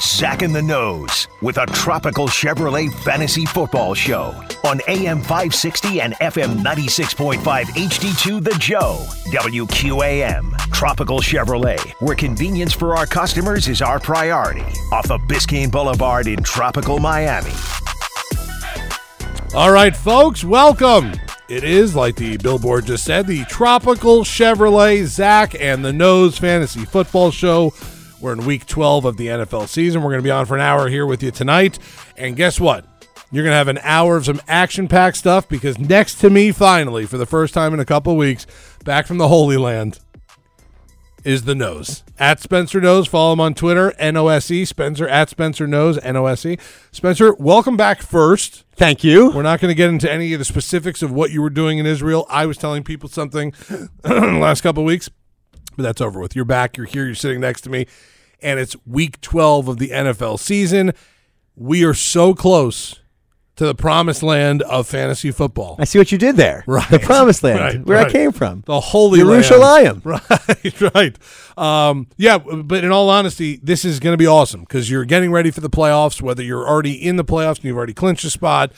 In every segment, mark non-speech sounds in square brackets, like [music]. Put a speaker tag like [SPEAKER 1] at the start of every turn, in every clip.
[SPEAKER 1] Zach in the Nose with a tropical Chevrolet fantasy football show on AM 560 and FM 96.5 HD2 The Joe, WQAM. Tropical Chevrolet, where convenience for our customers is our priority. Off of Biscayne Boulevard in tropical Miami.
[SPEAKER 2] All right, folks, welcome. It is, like the billboard just said, the Tropical Chevrolet Zach and the Nose Fantasy Football Show. We're in week 12 of the NFL season. We're going to be on for an hour here with you tonight. And guess what? You're going to have an hour of some action packed stuff because next to me, finally, for the first time in a couple weeks, back from the Holy Land, is the Nose. At Spencer Nose. Follow him on Twitter, N O S E. Spencer at Spencer Nose, N O S E. Spencer, welcome back first.
[SPEAKER 3] Thank you.
[SPEAKER 2] We're not going to get into any of the specifics of what you were doing in Israel. I was telling people something the [clears throat] last couple weeks, but that's over with. You're back. You're here. You're sitting next to me, and it's week 12 of the NFL season. We are so close to the promised land of fantasy football.
[SPEAKER 3] I see what you did there.
[SPEAKER 2] Right.
[SPEAKER 3] The promised land,
[SPEAKER 2] Right,
[SPEAKER 3] where
[SPEAKER 2] right.
[SPEAKER 3] I came from.
[SPEAKER 2] The Holy
[SPEAKER 3] Jerusalem.
[SPEAKER 2] Land. [laughs] Right, right. Um, yeah, but in all honesty, this is going to be awesome because you're getting ready for the playoffs, whether you're already in the playoffs and you've already clinched a spot,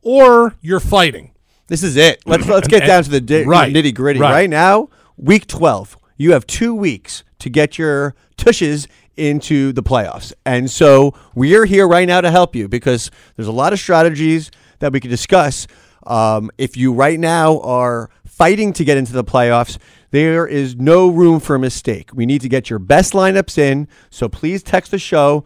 [SPEAKER 2] or you're fighting.
[SPEAKER 3] This is it. Let's let's get down to the di-
[SPEAKER 2] right,
[SPEAKER 3] nitty gritty.
[SPEAKER 2] right.
[SPEAKER 3] Right. now, week 12. You have two weeks to get your tushes into the playoffs. And so we are here right now to help you because there's a lot of strategies that we could discuss. Um, if you right now are fighting to get into the playoffs, there is no room for mistake. We need to get your best lineups in. So please text the show.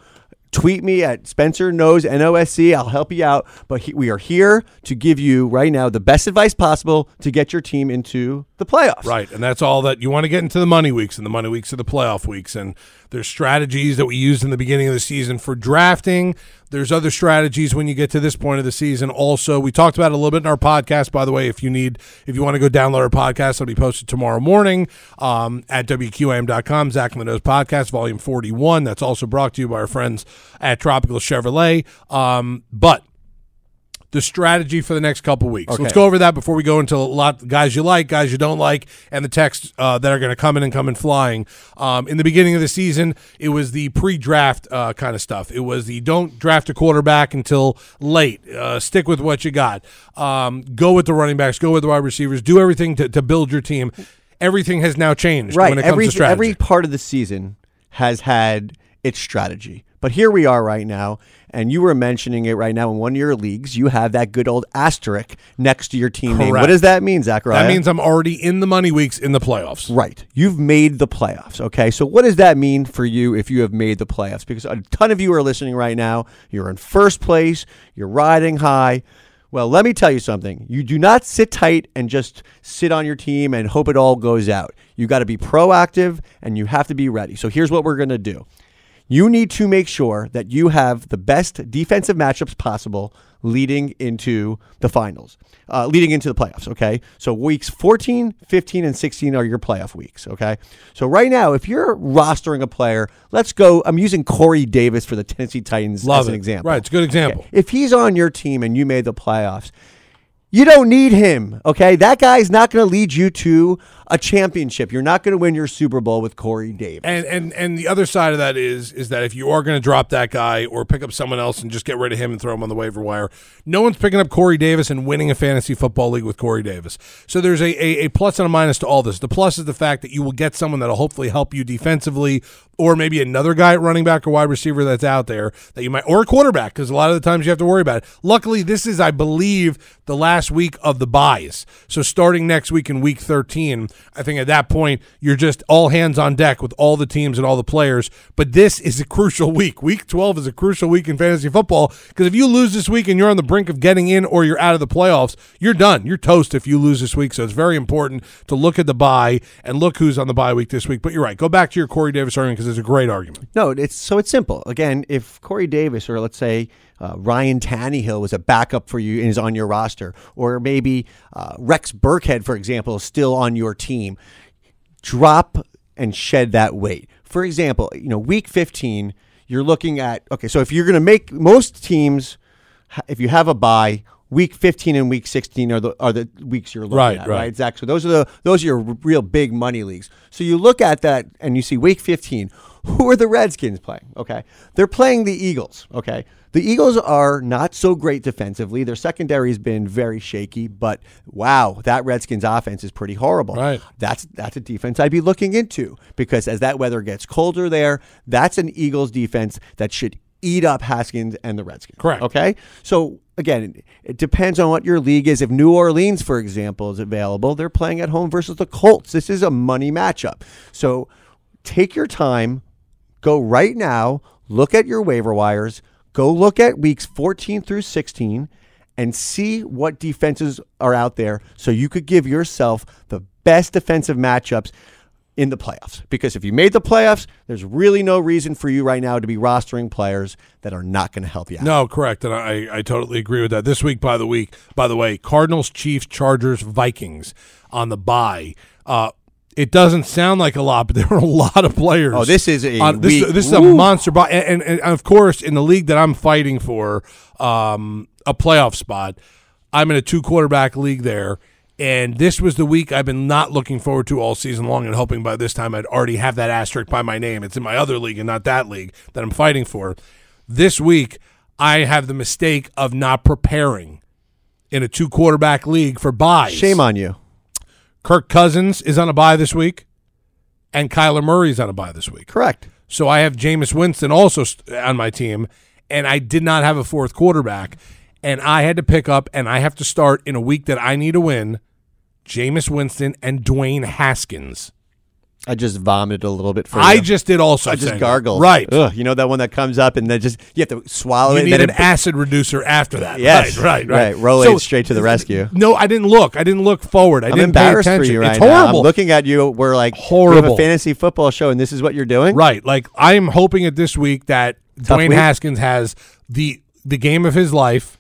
[SPEAKER 3] Tweet me at Spencer Nose NOSC. I'll help you out. But he, we are here to give you right now the best advice possible to get your team into the playoffs.
[SPEAKER 2] Right. And that's all that you want to get into the money weeks, and the money weeks are the playoff weeks. And there's strategies that we used in the beginning of the season for drafting. There's other strategies when you get to this point of the season. Also, we talked about a little bit in our podcast, by the way. If you need, if you want to go download our podcast, it'll be posted tomorrow morning um, at WQAM.com. Zach Nose Podcast, Volume 41. That's also brought to you by our friends at Tropical Chevrolet. Um, but the strategy for the next couple weeks.
[SPEAKER 3] Okay.
[SPEAKER 2] Let's go over that before we go into a lot guys you like, guys you don't like, and the texts uh, that are going to come in and come in flying. Um, in the beginning of the season, it was the pre-draft uh, kind of stuff. It was the don't draft a quarterback until late. Uh, stick with what you got. Um, go with the running backs. Go with the wide receivers. Do everything to, to build your team. Everything has now changed
[SPEAKER 3] Right.
[SPEAKER 2] when it comes to strategy.
[SPEAKER 3] every part of the season has had its strategy. But here we are right now, and you were mentioning it right now in one of your leagues. You have that good old asterisk next to your team name. What does that mean, Zachariah?
[SPEAKER 2] that means I'm already in the money weeks in the playoffs.
[SPEAKER 3] Right. You've made the playoffs. Okay. So, what does that mean for you if you have made the playoffs? Because a ton of you are listening right now. You're in first place, you're riding high. Well, let me tell you something. You do not sit tight and just sit on your team and hope it all goes out. You got to be proactive and you have to be ready. So, here's what we're going to do you need to make sure that you have the best defensive matchups possible leading into the finals, uh, leading into the playoffs. Okay. So weeks 14, 15, and 16 are your playoff weeks. Okay. So right now, if you're rostering a player, let's go. I'm using Corey Davis for the Tennessee Titans
[SPEAKER 2] Love
[SPEAKER 3] as an
[SPEAKER 2] it.
[SPEAKER 3] example.
[SPEAKER 2] Right. It's a good example.
[SPEAKER 3] Okay. If he's on your team and you made the playoffs, you don't need him. Okay. That guy's not going to lead you to a championship. You're not going to win your Super Bowl with Corey Davis.
[SPEAKER 2] And and and the other side of that is is that if you are going to drop that guy or pick up someone else and just get rid of him and throw him on the waiver wire, no one's picking up Corey Davis and winning a fantasy football league with Corey Davis. So there's a, a, a plus and a minus to all this. The plus is the fact that you will get someone that'll hopefully help you defensively, or maybe another guy at running back or wide receiver that's out there that you might, or a quarterback because a lot of the times you have to worry about it. Luckily, this is I believe the last week of the buys. So starting next week in week 13, I think at that point you're just all hands on deck with all the teams and all the players. But this is a crucial week. Week 12 is a crucial week in fantasy football because if you lose this week and you're on the brink of getting in or you're out of the playoffs, you're done. You're toast if you lose this week. So it's very important to look at the buy and look who's on the bye week this week. But you're right. Go back to your Corey Davis argument because it's a great argument.
[SPEAKER 3] No, it's so it's simple. Again, if Corey Davis or let's say uh, Ryan Tannehill was a backup for you and is on your roster, or maybe uh, Rex Burkhead, for example, is still on your team, drop and shed that weight. For example, you know, week 15, you're looking at okay. So if you're going to make most teams, if you have a buy, week 15 and week 16 are the are the weeks you're looking
[SPEAKER 2] Right,
[SPEAKER 3] at,
[SPEAKER 2] right.
[SPEAKER 3] right? Zach. So those are the those are your real big money leagues. So you look at that and you see week 15. Who are the Redskins playing? Okay, they're playing the Eagles. Okay, the Eagles are not so great defensively. Their secondary has been very shaky, but wow, that Redskins offense is pretty horrible.
[SPEAKER 2] Right.
[SPEAKER 3] That's that's a defense I'd be looking into because as that weather gets colder there, that's an Eagles defense that should eat up Haskins and the Redskins.
[SPEAKER 2] Correct.
[SPEAKER 3] Okay. So again, it depends on what your league is. If New Orleans, for example, is available, they're playing at home versus the Colts. This is a money matchup. So take your time, go right now, look at your waiver wires, go look at weeks 14 through 16 and see what defenses are out there so you could give yourself the best defensive matchups in the playoffs. Because if you made the playoffs, there's really no reason for you right now to be rostering players that are not going to help you out.
[SPEAKER 2] No, correct, and I, I totally agree with that. This week, by the week, by the way, Cardinals, Chiefs, Chargers, Vikings on the bye. Uh, it doesn't sound like a lot, but [laughs] there are a lot of players.
[SPEAKER 3] Oh, this is a
[SPEAKER 2] on- this,
[SPEAKER 3] week-
[SPEAKER 2] this is a monster bye, and, and, and of course, in the league that I'm fighting for, um, a playoff spot, I'm in a two quarterback league there. And this was the week I've been not looking forward to all season long and hoping by this time I'd already have that asterisk by my name. It's in my other league and not that league that I'm fighting for. This week, I have the mistake of not preparing in a two quarterback league for buys.
[SPEAKER 3] Shame on you.
[SPEAKER 2] Kirk Cousins is on a bye this week, and Kyler Murray is on a bye this week.
[SPEAKER 3] Correct.
[SPEAKER 2] So I have Jameis Winston also on my team, and I did not have a fourth quarterback, and I had to pick up, and I have to start in a week that I need to win. Jameis Winston and Dwayne Haskins.
[SPEAKER 3] I just vomited a little bit for
[SPEAKER 2] I
[SPEAKER 3] you.
[SPEAKER 2] just did also.
[SPEAKER 3] I just gargled.
[SPEAKER 2] Right.
[SPEAKER 3] Ugh, you know that one that comes up and then just you have to swallow
[SPEAKER 2] You
[SPEAKER 3] it.
[SPEAKER 2] need
[SPEAKER 3] and
[SPEAKER 2] an
[SPEAKER 3] then it-
[SPEAKER 2] acid reducer after that.
[SPEAKER 3] Yes.
[SPEAKER 2] Right, right, right.
[SPEAKER 3] Right. Roll
[SPEAKER 2] So-
[SPEAKER 3] it straight to the rescue.
[SPEAKER 2] No, I didn't look. I didn't look forward. I
[SPEAKER 3] I'm
[SPEAKER 2] didn't pay
[SPEAKER 3] embarrassed for you right
[SPEAKER 2] it's
[SPEAKER 3] now.
[SPEAKER 2] horrible.
[SPEAKER 3] I'm looking at you. We're like we have
[SPEAKER 2] Horrible.
[SPEAKER 3] a fantasy football show, and this is what you're doing.
[SPEAKER 2] Right. Like I'm hoping at this week that
[SPEAKER 3] Tough
[SPEAKER 2] Dwayne
[SPEAKER 3] week?
[SPEAKER 2] Haskins has the the game of his life.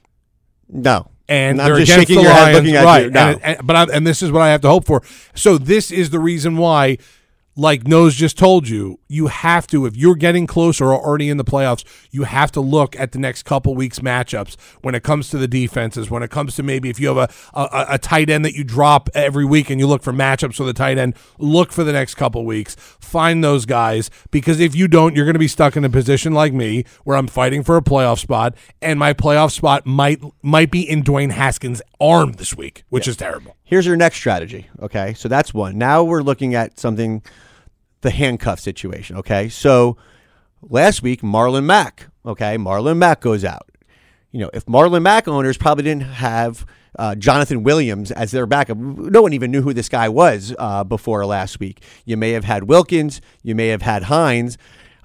[SPEAKER 3] No.
[SPEAKER 2] and
[SPEAKER 3] I'm
[SPEAKER 2] they're against
[SPEAKER 3] shaking
[SPEAKER 2] the
[SPEAKER 3] your head
[SPEAKER 2] Lions,
[SPEAKER 3] looking at
[SPEAKER 2] right?
[SPEAKER 3] you. No.
[SPEAKER 2] And, and- but I, and this is what I have to hope for. So this is the reason why, like Nose just told you, you have to if you're getting close or already in the playoffs, you have to look at the next couple weeks matchups when it comes to the defenses. When it comes to maybe if you have a a, a tight end that you drop every week and you look for matchups for the tight end, look for the next couple weeks. Find those guys because if you don't, you're going to be stuck in a position like me where I'm fighting for a playoff spot, and my playoff spot might might be in Dwayne Haskins' arm this week, which is terrible.
[SPEAKER 3] Here's your next strategy. Okay. So that's one. Now we're looking at something, the handcuff situation. Okay. So last week, Marlon Mack. Okay. Marlon Mack goes out. You know, if Marlon Mack owners probably didn't have uh, Jonathan Williams as their backup, no one even knew who this guy was uh, before last week. You may have had Wilkins, you may have had Hines.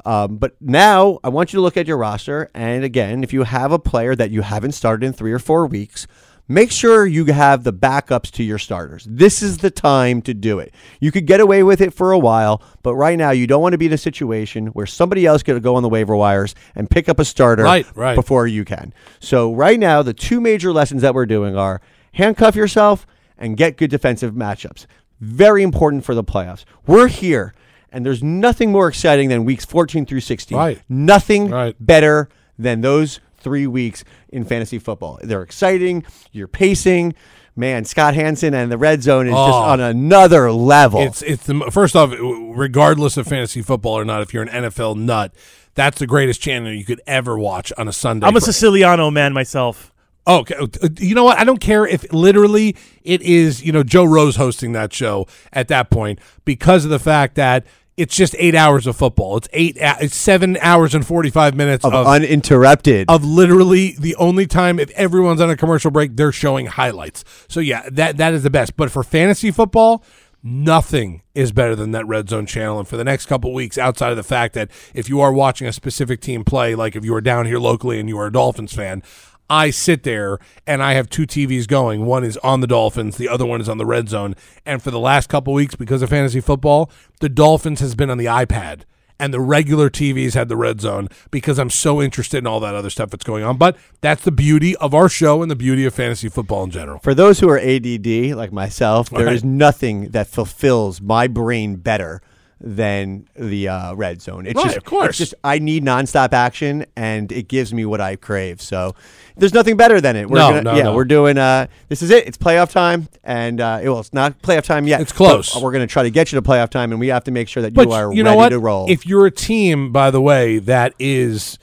[SPEAKER 3] Um, but now I want you to look at your roster. And again, if you have a player that you haven't started in three or four weeks, make sure you have the backups to your starters. This is the time to do it. You could get away with it for a while, but right now you don't want to be in a situation where somebody else could go on the waiver wires and pick up a starter
[SPEAKER 2] Right, right.
[SPEAKER 3] before you can. So right now, the two major lessons that we're doing are handcuff yourself and get good defensive matchups. Very important for the playoffs. We're here, and there's nothing more exciting than weeks 14 through 16.
[SPEAKER 2] Right.
[SPEAKER 3] Nothing
[SPEAKER 2] Right.
[SPEAKER 3] better than those three weeks in fantasy football. They're exciting. You're pacing. Man, Scott Hansen and the red zone is just
[SPEAKER 2] Oh.
[SPEAKER 3] on another level.
[SPEAKER 2] It's it's the first off, regardless of fantasy football or not, if you're an NFL nut, that's the greatest channel you could ever watch on a Sunday.
[SPEAKER 4] I'm a Siciliano man myself.
[SPEAKER 2] Oh, Okay, Uh, you know what? I don't care if literally it is you know Joe Rose hosting that show at that point because of the fact that it's just eight hours of football. It's eight, it's seven hours and forty five minutes
[SPEAKER 3] of
[SPEAKER 2] of,
[SPEAKER 3] uninterrupted.
[SPEAKER 2] of literally the only time if everyone's on a commercial break they're showing highlights. So yeah, that that is the best. But for fantasy football, nothing is better than that red zone channel. And for the next couple weeks, outside of the fact that if you are watching a specific team play, like if you are down here locally and you are a Dolphins fan. I sit there and I have two TVs going. One is on the Dolphins, the other one is on the red zone. And for the last couple weeks, because of fantasy football, the Dolphins has been on the iPad and the regular TVs had the red zone because I'm so interested in all that other stuff that's going on. But that's the beauty of our show and the beauty of fantasy football in general.
[SPEAKER 3] For those who are ADD like myself, there is nothing that fulfills my brain better than the uh, red zone. It's
[SPEAKER 2] Right,
[SPEAKER 3] just,
[SPEAKER 2] of course.
[SPEAKER 3] It's just I need nonstop action, and it gives me what I crave. So there's nothing better than it. We're
[SPEAKER 2] No,
[SPEAKER 3] gonna,
[SPEAKER 2] no,
[SPEAKER 3] yeah,
[SPEAKER 2] no.
[SPEAKER 3] we're doing. Uh, this is it. It's playoff time, and uh, well, it's not playoff time yet.
[SPEAKER 2] It's close.
[SPEAKER 3] We're going to try to get you to playoff time, and we have to make sure that
[SPEAKER 2] But
[SPEAKER 3] you are
[SPEAKER 2] you know
[SPEAKER 3] ready
[SPEAKER 2] what?
[SPEAKER 3] to roll.
[SPEAKER 2] If you're a team, by the way, that is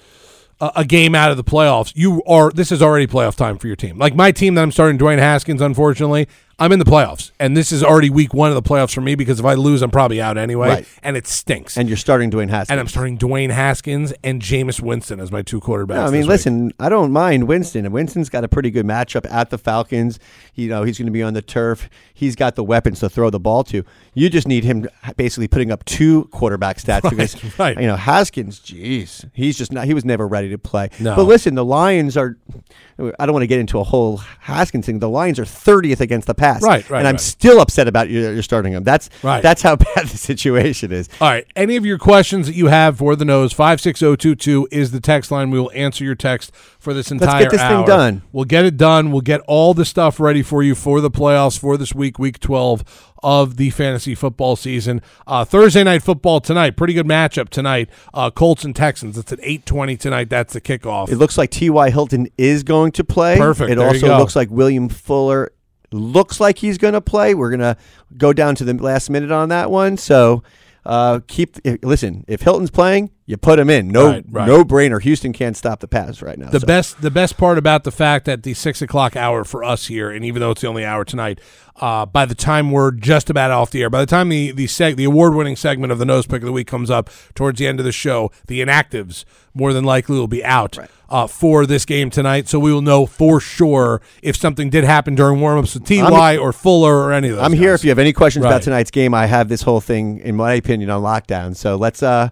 [SPEAKER 2] a, a game out of the playoffs, you are. This is already playoff time for your team. Like my team that I'm starting, Dwayne Haskins. Unfortunately, I'm in the playoffs, and this is already week one of the playoffs for me because if I lose, I'm probably out anyway,
[SPEAKER 3] Right.
[SPEAKER 2] and it stinks.
[SPEAKER 3] and you're starting Dwayne Haskins.
[SPEAKER 2] And I'm starting Dwayne Haskins and Jameis Winston as my two quarterbacks.
[SPEAKER 3] No, I
[SPEAKER 2] this
[SPEAKER 3] mean,
[SPEAKER 2] week.
[SPEAKER 3] listen, I don't mind Winston. And Winston's got a pretty good matchup at the Falcons. You know, he's going to be on the turf. He's got the weapons to throw the ball to. You just need him basically putting up two quarterback stats [laughs] because,
[SPEAKER 2] right.
[SPEAKER 3] you know, Haskins, jeez, he's just not, he was never ready to play.
[SPEAKER 2] No.
[SPEAKER 3] But listen, the Lions are, I don't want to get into a whole Haskins thing. The Lions are 30th against the pass.
[SPEAKER 2] Right, right,
[SPEAKER 3] And I'm
[SPEAKER 2] right.
[SPEAKER 3] still upset about you, you're starting him. That's,
[SPEAKER 2] Right.
[SPEAKER 3] that's how [laughs] bad the situation is.
[SPEAKER 2] All right. Any of your questions that you have for the nose, 56022 is the text line. We will answer your text for this entire time.
[SPEAKER 3] Let's get this thing done.
[SPEAKER 2] We'll get it done. We'll get all the stuff ready for you for the playoffs for this week, week 12 of the fantasy football season. Uh, Thursday night football tonight. Pretty good matchup tonight. Uh, Colts and Texans. It's at 820 tonight. That's the kickoff.
[SPEAKER 3] It looks like T.Y. Hilton is going to play.
[SPEAKER 2] Perfect.
[SPEAKER 3] It
[SPEAKER 2] There you
[SPEAKER 3] also looks like William Fuller looks like he's going to play. We're going to go down to the last minute on that one. So uh, keep listen. If Hilton's playing, you put him in. No,
[SPEAKER 2] Right, right.
[SPEAKER 3] no brainer. Houston can't stop the pass right now.
[SPEAKER 2] The
[SPEAKER 3] so.
[SPEAKER 2] best, the best part about the fact that the six o'clock hour for us here, and even though it's the only hour tonight, uh, by the time we're just about off the air, by the time the the seg- the award winning segment of the nose pick of the week comes up towards the end of the show, the inactives more than likely will be out uh, for this game tonight. So we will know for sure if something did happen during warmups with Ty or Fuller or any of those.
[SPEAKER 3] I'm here if you have any questions
[SPEAKER 2] Right.
[SPEAKER 3] about tonight's game. I have this whole thing, in my opinion, on lockdown. So let's uh,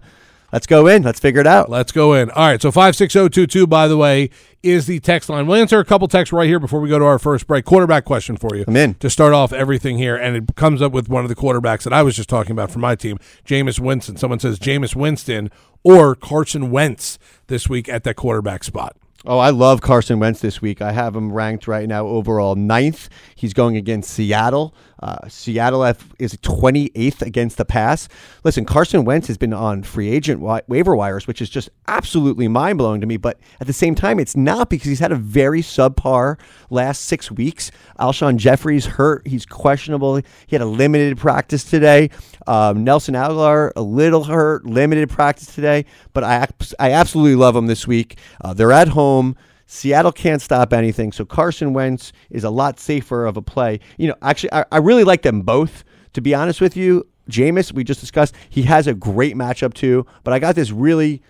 [SPEAKER 3] let's go in. Let's figure it out.
[SPEAKER 2] Let's go in. All right. So 56022, by the way, is the text line. We'll answer a couple texts right here before we go to our first break. Quarterback question for you.
[SPEAKER 3] I'm in.
[SPEAKER 2] To start off everything here. And it comes up with one of the quarterbacks that I was just talking about for my team, Jameis Winston. Someone says Jameis Winston or Carson Wentz this week at that quarterback spot.
[SPEAKER 3] Oh, I love Carson Wentz this week. I have him ranked right now overall ninth. He's going against Seattle. Uh, Seattle F- is 28th against the pass. Listen, Carson Wentz has been on free agent wi- waiver wires, which is just absolutely mind blowing to me. But at the same time, it's not because he's had a very subpar last six weeks. Alshon Jeffery's hurt. He's questionable. He had a limited practice today. Um, Nelson Agholor, a little hurt, limited practice today. But I, I absolutely love him this week. Uh, they're at home. Seattle can't stop anything, so Carson Wentz is a lot safer of a play. You know, actually, I, I really like them both. To be honest with you, Jameis, we just discussed, he has a great matchup too. But I got this really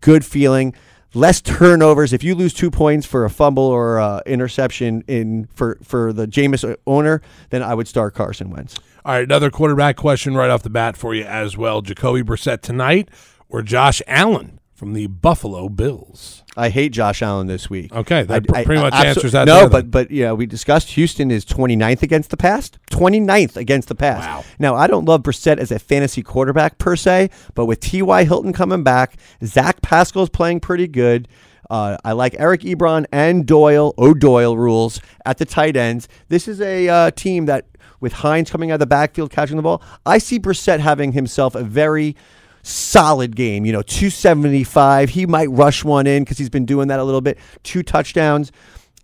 [SPEAKER 3] good feeling. Less turnovers. If you lose two points for a fumble or a interception in for for the Jameis owner, then I would start Carson Wentz.
[SPEAKER 2] All right. Another quarterback question right off the bat for you as well. Jacoby Brissett tonight or Josh Allen from the Buffalo Bills?
[SPEAKER 3] I hate Josh Allen this week.
[SPEAKER 2] Okay, that
[SPEAKER 3] I-
[SPEAKER 2] pr-
[SPEAKER 3] I-
[SPEAKER 2] pretty much
[SPEAKER 3] absol-
[SPEAKER 2] answers that
[SPEAKER 3] No,
[SPEAKER 2] there,
[SPEAKER 3] but but yeah, we discussed Houston is 29th against the pass. 29th against the pass.
[SPEAKER 2] Wow.
[SPEAKER 3] Now I don't love Brissett as a fantasy quarterback per se, but with T.Y. Hilton coming back, Zach Pascal's playing pretty good. Uh, I like Eric Ebron and Doyle, O'Doyle rules at the tight ends. This is a uh, team that, with Hines coming out of the backfield catching the ball, I see Brissett having himself a very solid game. You know, 275. He might rush one in because he's been doing that a little bit. Two touchdowns.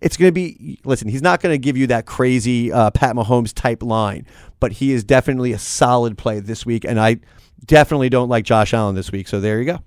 [SPEAKER 3] It's going to be, listen, he's not going to give you that crazy uh, Pat Mahomes type line, but he is definitely a solid play this week. And I definitely don't like Josh Allen this week. So there you go.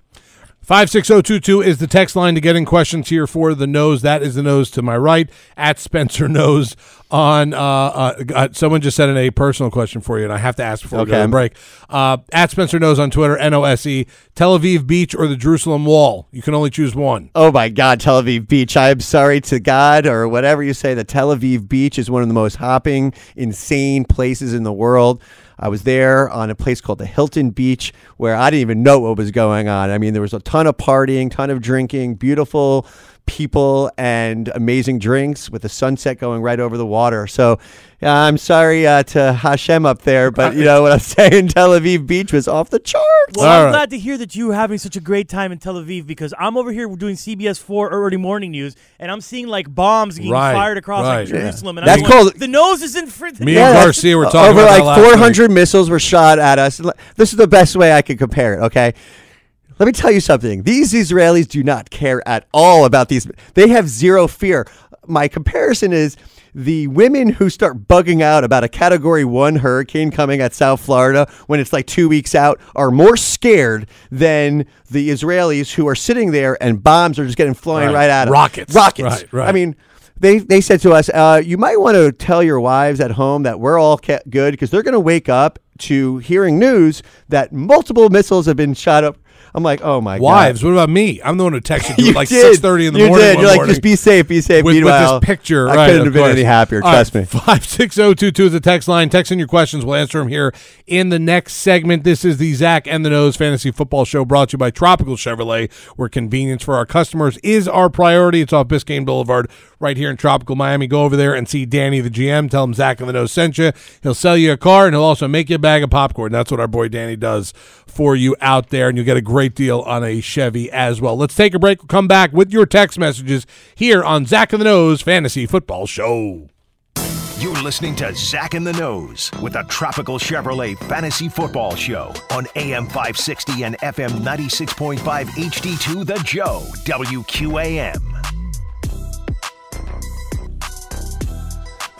[SPEAKER 2] 56022 is the text line to get in questions here for the nose. That is the nose to my right. At Spencer [laughs] Nose on, uh, uh, uh, someone just sent in a personal question for you, and I have to ask before we go to the break. Uh, at Spencer Nose on Twitter, N O S E, Tel Aviv Beach or the Jerusalem Wall. You can only choose one.
[SPEAKER 3] Oh my God, Tel Aviv Beach. I'm sorry to God or whatever you say. The Tel Aviv Beach is one of the most hopping, insane places in the world. I was there on a place called the Hilton Beach where I didn't even know what was going on. I mean, there was a ton of partying, ton of drinking, beautiful people and amazing drinks with the sunset going right over the water. So uh, I'm sorry uh, to Hashem up there, but you know what I'm [laughs] saying? Tel Aviv Beach was off the charts.
[SPEAKER 4] Well,
[SPEAKER 2] All
[SPEAKER 4] I'm
[SPEAKER 2] right.
[SPEAKER 4] glad to hear that you were having such a great time in Tel Aviv because I'm over here doing CBS 4 early morning news and I'm seeing like bombs being
[SPEAKER 2] Right,
[SPEAKER 4] fired across
[SPEAKER 2] right.
[SPEAKER 4] like Jerusalem. And
[SPEAKER 3] That's
[SPEAKER 4] I'm going,
[SPEAKER 3] called-
[SPEAKER 4] the nose is in front.
[SPEAKER 2] Me
[SPEAKER 3] Yeah,
[SPEAKER 2] and Garcia were talking
[SPEAKER 3] over
[SPEAKER 2] about
[SPEAKER 3] like
[SPEAKER 2] that last night.
[SPEAKER 3] 400 missiles were shot at us. This is the best way I could compare it. Okay, let me tell you something. These Israelis do not care at all about these. They have zero fear. My comparison is the women who start bugging out about a Category One hurricane coming at South Florida when it's like two weeks out are more scared than the Israelis who are sitting there and bombs are just getting flying
[SPEAKER 2] Right.
[SPEAKER 3] right, at them.
[SPEAKER 2] Rockets.
[SPEAKER 3] Rockets.
[SPEAKER 2] Right, right.
[SPEAKER 3] I mean they they said to us, uh, you might want to tell your wives at home that we're all ca- good because they're going to wake up to hearing news that multiple missiles have been shot up. I'm like, oh my God.
[SPEAKER 2] Wives,
[SPEAKER 3] god.
[SPEAKER 2] what about me? I'm the one who texted you, [laughs]
[SPEAKER 3] You
[SPEAKER 2] at like six thirty in the
[SPEAKER 3] you
[SPEAKER 2] morning.
[SPEAKER 3] Did. You're like, just be safe, be safe.
[SPEAKER 2] with, with this picture.
[SPEAKER 3] I
[SPEAKER 2] right,
[SPEAKER 3] couldn't have been
[SPEAKER 2] course.
[SPEAKER 3] any happier.
[SPEAKER 2] All
[SPEAKER 3] trust
[SPEAKER 2] right,
[SPEAKER 3] me.
[SPEAKER 2] Five six zero two two is the text line. Text in your questions. We'll answer them here in the next segment. This is the Zach and the Nose Fantasy Football Show, brought to you by Tropical Chevrolet, where convenience for our customers is our priority. It's off Biscayne Boulevard, right here in Tropical Miami. Go over there and see Danny, the GM. Tell him Zach and the Nose sent you. He'll sell you a car, and he'll also make you a bag of popcorn. That's what our boy Danny does for you out there, and you'll get a great deal on a Chevy as well. Let's take a break. We'll come back with your text messages here on Zach and the Nose Fantasy Football Show.
[SPEAKER 1] You're listening to Zach in the Nose with the Tropical Chevrolet Fantasy Football Show on AM 560 and FM 96.5 HD2 The Joe, WQAM.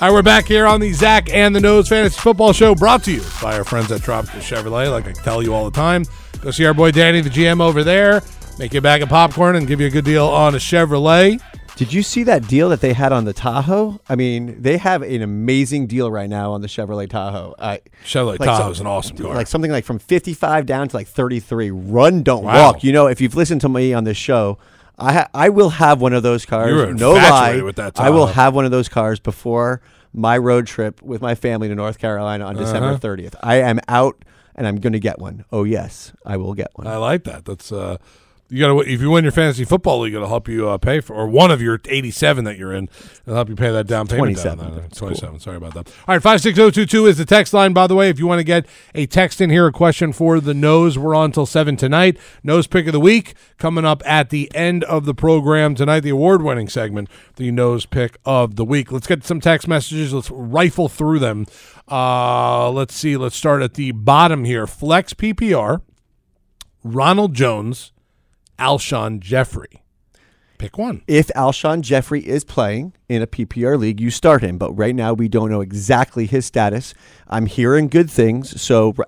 [SPEAKER 2] All right, we're back here on the Zach and the Nose Fantasy Football Show, brought to you by our friends at Tropical Chevrolet. Like I tell you all the time, go see our boy Danny, the GM, over there. Make you a bag of popcorn and give you a good deal on a Chevrolet.
[SPEAKER 3] Did you see that deal that they had on the Tahoe? I mean, they have an amazing deal right now on the Chevrolet Tahoe. I,
[SPEAKER 2] Chevrolet
[SPEAKER 3] Like
[SPEAKER 2] Tahoe is an awesome car.
[SPEAKER 3] like something like from 55 down to like 33. Run, don't
[SPEAKER 2] Wow.
[SPEAKER 3] walk. You know, if you've listened to me on this show, I ha- I will have one of those cars.
[SPEAKER 2] You were
[SPEAKER 3] no lie,
[SPEAKER 2] with that
[SPEAKER 3] I will have one of those cars before my road trip with my family to North Carolina on
[SPEAKER 2] Uh-huh.
[SPEAKER 3] December 30th. I am out and I'm going to get one. Oh yes, I will get one.
[SPEAKER 2] I like that. That's uh, you got to if you win your fantasy football league, it'll help you uh, pay for or one of your eighty-seven that you're in. It'll help you pay that down payment.
[SPEAKER 3] 27,
[SPEAKER 2] Down there.
[SPEAKER 3] but it's
[SPEAKER 2] Twenty-seven. Sorry about that. All right, five six zero two two is the text line. By the way, if you want to get a text in here, a question for the nose, we're on till seven tonight. Nose pick of the week coming up at the end of the program tonight. The award-winning segment, the nose pick of the week. Let's get some text messages. Let's rifle through them. Uh, let's see. Let's start at the bottom here. Flex PPR. Ronald Jones, Alshon Jeffery. Pick one.
[SPEAKER 3] if Alshon Jeffery is playing in a PPR league, you start him. But right now, we don't know exactly his status. I'm hearing good things, so r-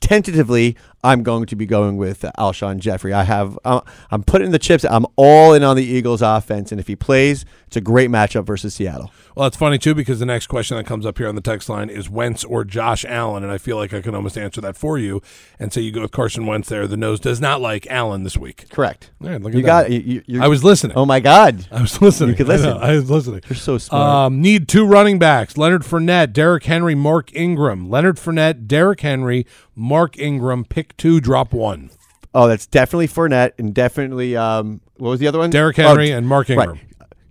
[SPEAKER 3] tentatively, I'm going to be going with uh, Alshon Jeffery. I have, uh, I'm putting the chips. I'm all in on the Eagles' offense, and if he plays, it's a great matchup versus Seattle.
[SPEAKER 2] Well, that's funny too because the next question that comes up here on the text line is Wentz or Josh Allen, and I feel like I can almost answer that for you and say you go with Carson Wentz there. The nose does not like Allen this week.
[SPEAKER 3] Correct.
[SPEAKER 2] At
[SPEAKER 3] You
[SPEAKER 2] that.
[SPEAKER 3] got. You, you,
[SPEAKER 2] I was listening.
[SPEAKER 3] Oh my God!
[SPEAKER 2] I was listening.
[SPEAKER 3] You could
[SPEAKER 2] I
[SPEAKER 3] listen. [laughs]
[SPEAKER 2] I, was listening.
[SPEAKER 3] You're so smart.
[SPEAKER 2] Um, need two running backs: Leonard Fournette, Derrick Henry, Mark Ingram. Leonard Fournette, Derrick Henry, Mark Ingram. Pick two, drop one.
[SPEAKER 3] oh, that's definitely Fournette, and definitely. Um, what was the other one?
[SPEAKER 2] Derrick
[SPEAKER 3] Oh,
[SPEAKER 2] Henry and Mark
[SPEAKER 3] right.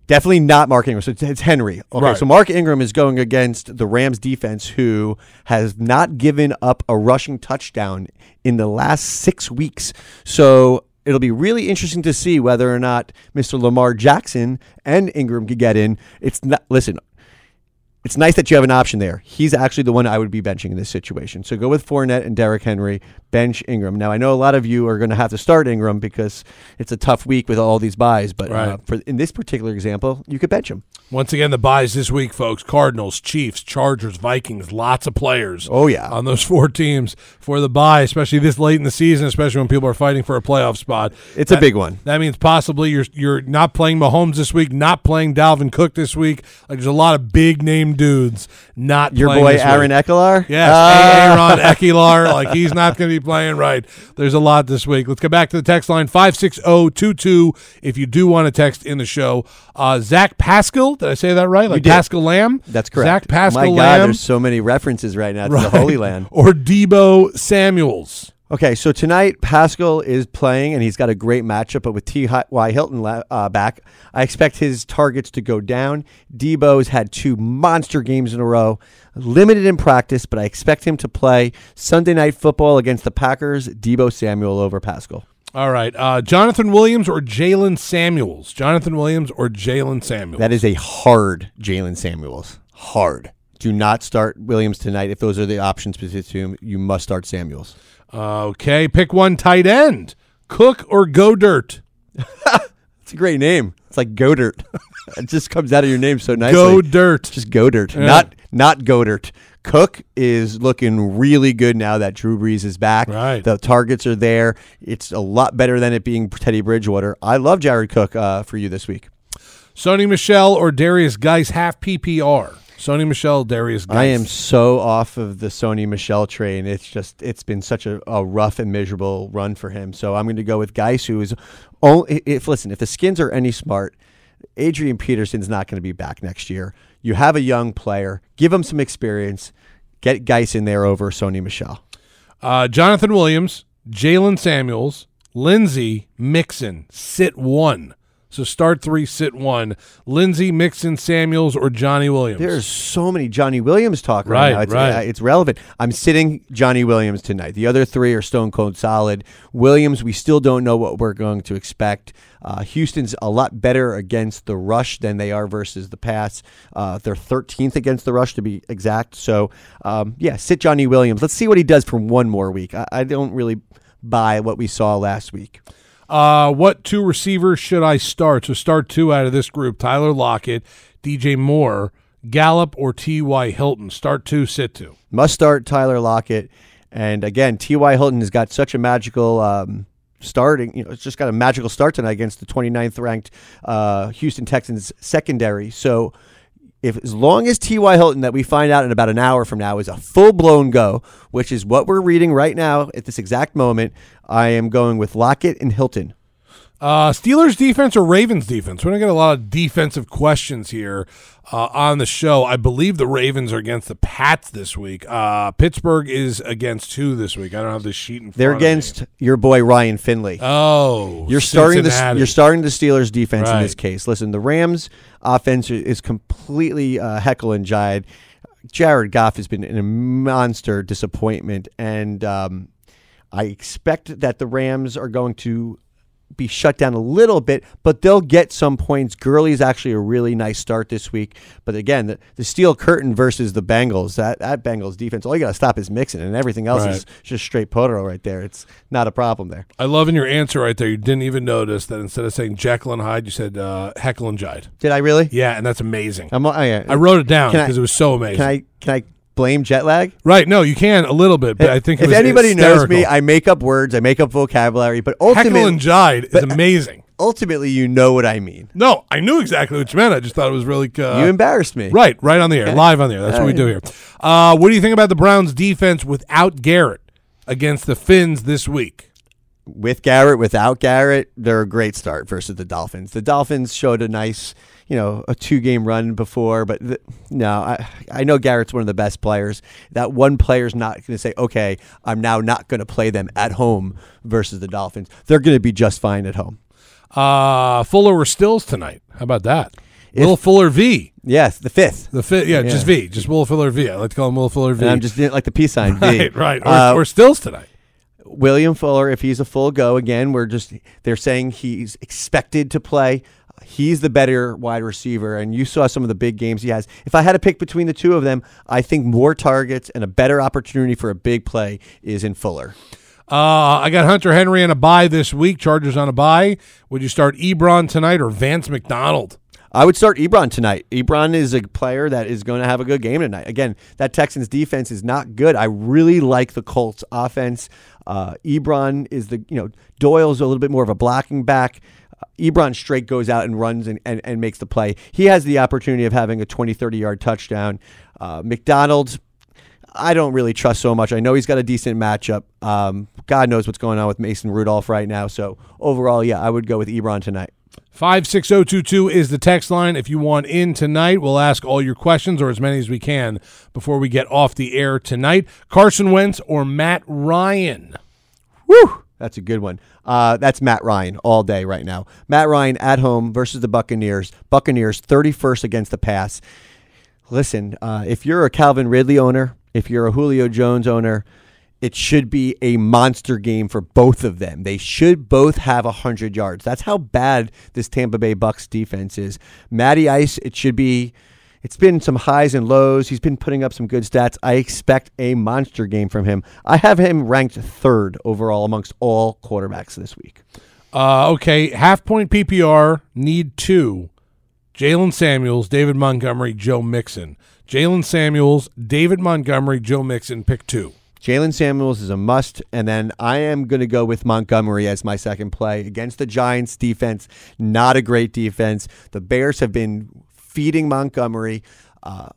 [SPEAKER 3] Definitely not Mark Ingram. So it's, it's Henry. Okay,
[SPEAKER 2] Right.
[SPEAKER 3] so Mark Ingram is going against the Rams defense, who has not given up a rushing touchdown in the last six weeks. So it'll be really interesting to see whether or not Mr. Lamar Jackson and Ingram could get in. It's not. Listen. It's nice that you have an option there. He's actually the one I would be benching in this situation. So go with Fournette and Derrick Henry. Bench Ingram. Now I know a lot of you are going to have to start Ingram because it's a tough week with all these buys. But uh, for in this particular example, you could bench him.
[SPEAKER 2] Once again, the buys this week, folks: Cardinals, Chiefs, Chargers, Vikings. Lots of players.
[SPEAKER 3] Oh, yeah.
[SPEAKER 2] on those four teams for the buy, especially this late in the season, especially when people are fighting for a playoff spot.
[SPEAKER 3] It's a big one.
[SPEAKER 2] That means possibly you're you're not playing Mahomes this week, not playing Dalvin Cook this week. Like there's a lot of big name dudes not
[SPEAKER 3] Your boy Aaron
[SPEAKER 2] week.
[SPEAKER 3] Ekeler.
[SPEAKER 2] Yes,
[SPEAKER 3] Ah.
[SPEAKER 2] Aaron Ekeler, like he's not going to be playing right. There's a lot this week. Let's go back to the text line 56022 if you do want to text in the show. Uh, Zach Pascal, did I say that right? Like. Pascal Lamb?
[SPEAKER 3] That's correct.
[SPEAKER 2] Zach Pascal
[SPEAKER 3] My God,
[SPEAKER 2] Lamb
[SPEAKER 3] there's so many references right now to the Holy Land.
[SPEAKER 2] or Deebo Samuels.
[SPEAKER 3] Okay, so tonight Pascal is playing, and he's got a great matchup. But with T.Y. Hilton uh, back, I expect his targets to go down. Deebo's had two monster games in a row, limited in practice, but I expect him to play Sunday night football against the Packers. Deebo Samuel over Pascal.
[SPEAKER 2] All right. Uh, Jonathan Williams or Jaylen Samuels? Jonathan Williams or Jaylen Samuels?
[SPEAKER 3] That is a hard Jaylen Samuels. Hard. Do not start Williams tonight. If those are the options him, you must start Samuels.
[SPEAKER 2] Okay. Pick one tight end. Cook or Go Dirt? [laughs]
[SPEAKER 3] It's a great name. It's like Godert. [laughs] it just comes out of your name so nicely.
[SPEAKER 2] Go Dirt.
[SPEAKER 3] Just Go Godert, not not Godert. Cook is looking really good now that Drew Brees is back.
[SPEAKER 2] Right.
[SPEAKER 3] The targets are there. It's a lot better than it being Teddy Bridgewater. I love Jared Cook uh, for you this week.
[SPEAKER 2] Sony Michel or Derrius Guice half PPR? Sony Michel, Derrius Guice.
[SPEAKER 3] I am so off of the Sony Michel train. It's just it's been such a, a rough and miserable run for him. So I'm going to go with Guice, who is only if listen if the Skins are any smart, Adrian Peterson's not going to be back next year. You have a young player, give him some experience, get Guice in there over Sony Michel.
[SPEAKER 2] Uh, Jonathan Williams, Jaylen Samuels, Lindsay, Mixon, sit one. So start three, sit one. Lindsay, Mixon, Samuels, or Johnny Williams.
[SPEAKER 3] There's so many Johnny Williams talk right,
[SPEAKER 2] Right,
[SPEAKER 3] now. It's,
[SPEAKER 2] right.
[SPEAKER 3] uh, it's relevant. I'm sitting Johnny Williams tonight. The other three are stone cold solid. Williams, we still don't know what we're going to expect. Uh, Houston's a lot better against the rush than they are versus the pass. Uh, they're 13th against the rush to be exact. So, um, yeah, sit Johnny Williams. Let's see what he does for one more week. I, I don't really buy what we saw last week.
[SPEAKER 2] Uh, what two receivers should I start? So start two out of this group: Tyler Lockett, DJ Moore, Gallup, or T.Y. Hilton. Start two, sit two.
[SPEAKER 3] Must start Tyler Lockett. And again, T.Y. Hilton has got such a magical um, starting. You know, it's just got a magical start tonight against the 29th ranked uh, Houston Texans secondary. So, if as long as T.Y. Hilton, that we find out in about an hour from now, is a full blown go, which is what we're reading right now at this exact moment, I am going with Lockett and Hilton.
[SPEAKER 2] Uh, Steelers defense or Ravens defense? We're gonna get a lot of defensive questions here uh, on the show. I believe the Ravens are against the Pats this week. Uh, Pittsburgh is against who this week? I don't have the sheet in front
[SPEAKER 3] They're
[SPEAKER 2] of me.
[SPEAKER 3] against your boy Ryan Finley.
[SPEAKER 2] Oh,
[SPEAKER 3] You're starting the you're starting the Steelers defense in this case. Listen, the Rams offense is completely uh, heckle and jive. Jared Goff has been a monster disappointment, and um, I expect that the Rams are going to be shut down a little bit, but they'll get some points. Gurley is actually a really nice start this week. But again, the, the steel curtain versus the Bengals, that, that Bengals defense, all you got to stop is Mixon, and everything else is just straight potro right there. It's not a problem there.
[SPEAKER 2] I love in your answer right there. You didn't even notice that instead of saying Jekyll and Hyde, you said uh, Heckle and Jide.
[SPEAKER 3] Did I really?
[SPEAKER 2] Yeah, and that's amazing.
[SPEAKER 3] I'm, I,
[SPEAKER 2] I wrote it down because it was so amazing.
[SPEAKER 3] Can I can I blame jet lag?
[SPEAKER 2] right? No, you can a little bit, but I think it
[SPEAKER 3] if
[SPEAKER 2] was
[SPEAKER 3] anybody knows me. I make up words, I make up vocabulary, but
[SPEAKER 2] Heckle
[SPEAKER 3] ultimately,
[SPEAKER 2] and Jide is amazing. [laughs]
[SPEAKER 3] ultimately, you know what I mean.
[SPEAKER 2] No, I knew exactly what you meant. I just thought it was really uh,
[SPEAKER 3] you embarrassed me.
[SPEAKER 2] right, right on the air, live on the air. That's what we
[SPEAKER 3] All
[SPEAKER 2] do here. Uh, what do you think about the Browns' defense without Garrett against the Finns this week?
[SPEAKER 3] With Garrett, without Garrett, they're a great start versus the Dolphins. The Dolphins showed a nice, you know, a two game run before, but th- no, I I know Garrett's one of the best players. That one player's not going to say, okay, I'm now not going to play them at home versus the Dolphins. They're going to be just fine at home.
[SPEAKER 2] Uh, Fuller or Stills tonight? How about that? Will Fuller V.
[SPEAKER 3] Yes, the fifth.
[SPEAKER 2] The fi- yeah, just V, just Will Fuller V. I like to call him Will Fuller V.
[SPEAKER 3] And I'm just like the peace sign. V. [laughs]
[SPEAKER 2] right, right, or,
[SPEAKER 3] Uh,
[SPEAKER 2] or Stills tonight.
[SPEAKER 3] William Fuller, if he's a full go again, we're just they're saying he's expected to play. He's the better wide receiver, and you saw some of the big games he has. If I had to pick between the two of them, I think more targets and a better opportunity for a big play is in Fuller.
[SPEAKER 2] Uh, I got Hunter Henry on a bye this week. Chargers on a bye. Would you start Ebron tonight or Vance McDonald?
[SPEAKER 3] I would start Ebron tonight. Ebron is a player that is going to have a good game tonight. Again, that Texans defense is not good. I really like the Colts offense. Uh, Ebron is the you know Doyle's a little bit more of a blocking back. Uh, Ebron straight goes out and runs and, and, and makes the play. He has the opportunity of having a 20, 30 yard touchdown. Uh, McDonald, I don't really trust so much. I know he's got a decent matchup. Um, God knows what's going on with Mason Rudolph right now. So overall, yeah, I would go with Ebron tonight.
[SPEAKER 2] 56022 is the text line. If you want in tonight, we'll ask all your questions or as many as we can before we get off the air tonight. Carson Wentz or Matt Ryan?
[SPEAKER 3] Woo! That's a good one. Uh, that's Matt Ryan all day right now. Matt Ryan at home versus the Buccaneers. Buccaneers 31st against the pass. Listen, uh, if you're a Calvin Ridley owner, if you're a Julio Jones owner, it should be a monster game for both of them. They should both have 100 yards. That's how bad this Tampa Bay Bucks defense is. Matty Ice, it should be it's been some highs and lows. He's been putting up some good stats. I expect a monster game from him. I have him ranked third overall amongst all quarterbacks this week.
[SPEAKER 2] Uh, okay, half point PPR need two. Jaylen Samuels, David Montgomery, Joe Mixon. Jaylen Samuels, David Montgomery, Joe Mixon. Pick two.
[SPEAKER 3] Jaylen Samuels is a must, and then I am going to go with Montgomery as my second play against the Giants defense. Not a great defense. The Bears have been feeding Montgomery. Uh,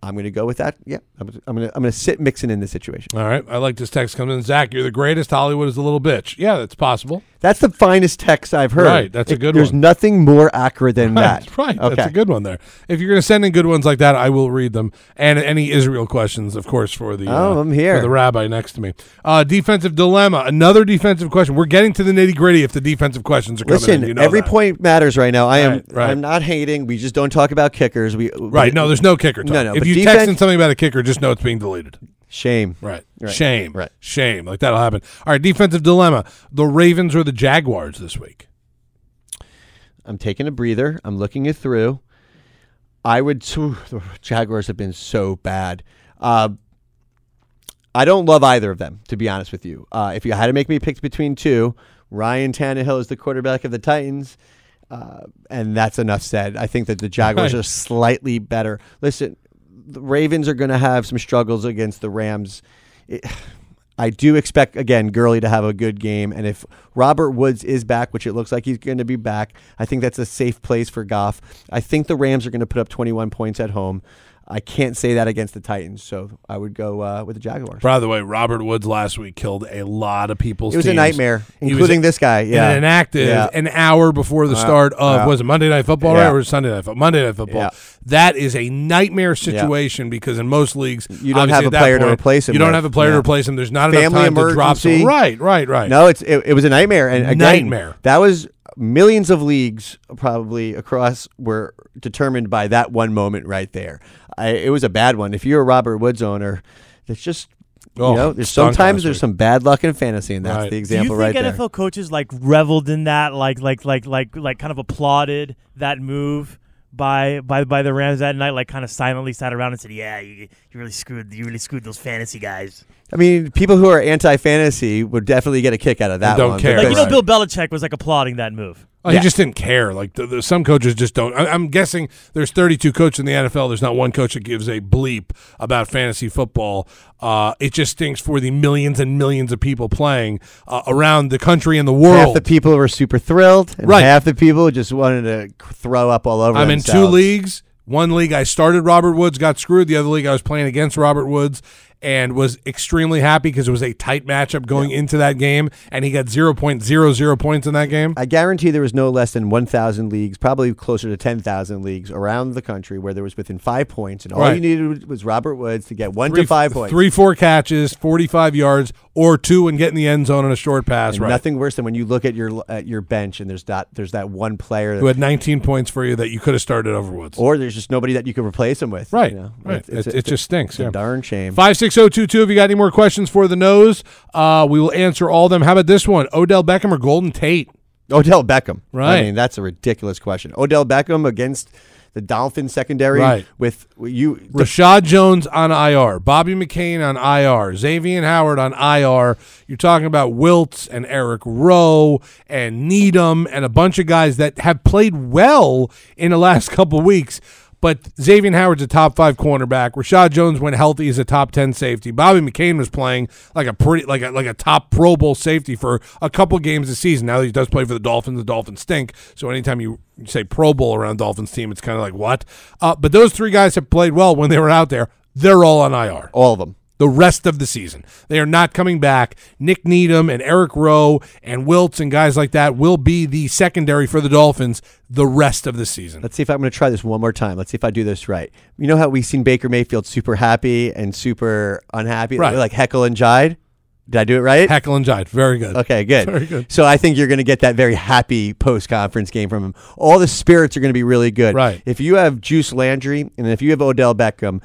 [SPEAKER 3] I'm going to go with that. Yeah, I'm, I'm going to I'm to sit Mixon in this situation.
[SPEAKER 2] All right, I like this text coming in. Zach, you're the greatest. Hollywood is a little bitch. Yeah, that's possible.
[SPEAKER 3] That's the finest text I've heard.
[SPEAKER 2] Right, that's a good one.
[SPEAKER 3] There's
[SPEAKER 2] one.
[SPEAKER 3] nothing more accurate than [laughs]
[SPEAKER 2] Right,
[SPEAKER 3] that.
[SPEAKER 2] right.
[SPEAKER 3] Okay.
[SPEAKER 2] That's a good one there. If you're going to send in good ones like that, I will read them. And any Israel questions, of course, for the
[SPEAKER 3] Oh,
[SPEAKER 2] uh,
[SPEAKER 3] I'm here.
[SPEAKER 2] for the rabbi next to me. Uh, defensive dilemma. Another defensive question. We're getting to the nitty gritty if the defensive questions are coming
[SPEAKER 3] Listen,
[SPEAKER 2] in. You know
[SPEAKER 3] every
[SPEAKER 2] that.
[SPEAKER 3] point matters right now. I am
[SPEAKER 2] Right, right.
[SPEAKER 3] I'm not hating. We just don't talk about kickers. We
[SPEAKER 2] Right. No, there's no kicker. Talk.
[SPEAKER 3] No, no,
[SPEAKER 2] If you
[SPEAKER 3] defense-
[SPEAKER 2] text in something about a kicker, just know it's being deleted.
[SPEAKER 3] shame.
[SPEAKER 2] Right.
[SPEAKER 3] Right.
[SPEAKER 2] Shame.
[SPEAKER 3] Right.
[SPEAKER 2] Shame. Like that'll happen. All right. Defensive dilemma. The Ravens or the Jaguars this week?
[SPEAKER 3] I'm taking a breather. I'm looking it through. I would. [laughs] Phew, the Jaguars have been so bad. Uh, I don't love either of them, to be honest with you. Uh, if you had to make me pick between two, Ryan Tannehill is the quarterback of the Titans, uh, and that's enough said. I think that the Jaguars
[SPEAKER 2] Right.
[SPEAKER 3] are slightly better. Listen, the Ravens are going to have some struggles against the Rams. It, I do expect again Gurley to have a good game, and if Robert Woods is back, which it looks like he's going to be back, I think that's a safe place for Goff. I think the Rams are going to put up 21 points at home. I can't say that against the Titans, so I would go uh, with the Jaguars.
[SPEAKER 2] By the way, Robert Woods last week killed a lot of people's
[SPEAKER 3] It was a nightmare, including this guy. Yeah,
[SPEAKER 2] inactive
[SPEAKER 3] Yeah.
[SPEAKER 2] an hour before the start of
[SPEAKER 3] yeah.
[SPEAKER 2] was it Monday Night Football
[SPEAKER 3] Yeah.
[SPEAKER 2] right or Sunday Night Football? Monday Night Football.
[SPEAKER 3] Yeah.
[SPEAKER 2] That is a nightmare situation because in most leagues
[SPEAKER 3] You don't have a player to replace him
[SPEAKER 2] You don't have a player to replace him. There's not
[SPEAKER 3] Family
[SPEAKER 2] enough time to drop some. Right, right, right.
[SPEAKER 3] No, it's it, it was a nightmare, and again,
[SPEAKER 2] Nightmare.
[SPEAKER 3] That was millions of leagues probably across were determined by that one moment right there. I, it was a bad one. If you're a Robert Woods owner, it's just
[SPEAKER 2] Oh,
[SPEAKER 3] you know, there's sometimes there's some bad luck in fantasy, and that's
[SPEAKER 2] Right.
[SPEAKER 3] the
[SPEAKER 2] Do you
[SPEAKER 3] example
[SPEAKER 4] Do you
[SPEAKER 3] right
[SPEAKER 4] think
[SPEAKER 3] there.
[SPEAKER 4] NFL coaches like reveled in that, like like like like like kind of applauded that move by by by the Rams that night, like kind of silently sat around and said, "Yeah, you, you really screwed you really screwed those fantasy guys."
[SPEAKER 3] I mean, people who are anti-fantasy would definitely get a kick out of that
[SPEAKER 2] don't
[SPEAKER 3] one.
[SPEAKER 2] care.
[SPEAKER 4] Like you know, Bill Belichick was like applauding that move.
[SPEAKER 2] Oh, He just didn't care. Like the, the, some coaches just don't. I, I'm guessing there's 32 coaches in the NFL. There's not one coach that gives a bleep about fantasy football. Uh, it just stinks for the millions and millions of people playing uh, around the country and the world.
[SPEAKER 3] half the people were super thrilled, and
[SPEAKER 2] Right.
[SPEAKER 3] half the people just wanted to throw up all over.
[SPEAKER 2] I'm in two leagues. One league I started Robert Woods, got screwed. The other league I was playing against Robert Woods and was extremely happy because it was a tight matchup going into that game, and he got 0.00 points in that game.
[SPEAKER 3] I guarantee there was no less than 1,000 leagues, probably closer to 10,000 leagues around the country where there was within five points, and all
[SPEAKER 2] Right.
[SPEAKER 3] you needed was Robert Woods to get one
[SPEAKER 2] Three,
[SPEAKER 3] to five points.
[SPEAKER 2] three, four catches, 45 yards, or two and get in the end zone on a short pass.
[SPEAKER 3] And
[SPEAKER 2] right.
[SPEAKER 3] Nothing worse than when you look at your at your bench and there's that there's that one player,
[SPEAKER 2] who had 19 points for you that you could have started over Woods.
[SPEAKER 3] or there's just nobody that you can replace him with.
[SPEAKER 2] Right,
[SPEAKER 3] you know?
[SPEAKER 2] right.
[SPEAKER 3] It's, it's,
[SPEAKER 2] It- it
[SPEAKER 3] it's a-
[SPEAKER 2] just stinks, yeah.
[SPEAKER 3] darn shame.
[SPEAKER 2] 56022, if you got any more questions for the nose, uh, we will answer all of them. How about this one? Odell Beckham or Golden Tate?
[SPEAKER 3] Odell Beckham.
[SPEAKER 2] Right.
[SPEAKER 3] I mean, that's a ridiculous question. Odell Beckham against the Dolphins secondary
[SPEAKER 2] Right.
[SPEAKER 3] with you.
[SPEAKER 2] Reshad Jones on IR, Bobby McCain on IR, Xavier Howard on IR. You're talking about Wiltz and Eric Rowe and Needham and a bunch of guys that have played well in the last [laughs] couple weeks. But Xavier Howard's a top five cornerback. Reshad Jones, when healthy, is a top ten safety. Bobby McCain was playing like a pretty like a like a top Pro Bowl safety for a couple games this season. Now he does play for the Dolphins, the Dolphins stink. So anytime you say Pro Bowl around Dolphins team, it's kind of like what? Uh, but those three guys have played well when they were out there. They're all on IR
[SPEAKER 3] all of them.
[SPEAKER 2] The rest of the season. They are not coming back. Nick Needham and Eric Rowe and Wiltz and guys like that will be the secondary for the Dolphins the rest of the season.
[SPEAKER 3] Let's see if I'm going to try this one more time. Let's see if I do this right. You know how we've seen Baker Mayfield super happy and super unhappy,
[SPEAKER 2] Right.
[SPEAKER 3] like heckle and jive. Did I do it right?
[SPEAKER 2] Heckle and jive. Very good.
[SPEAKER 3] Okay, good.
[SPEAKER 2] Very good.
[SPEAKER 3] So I think you're going to get that very happy post conference game from him. All the spirits are going to be really good.
[SPEAKER 2] Right.
[SPEAKER 3] If you have Juice Landry and if you have Odell Beckham,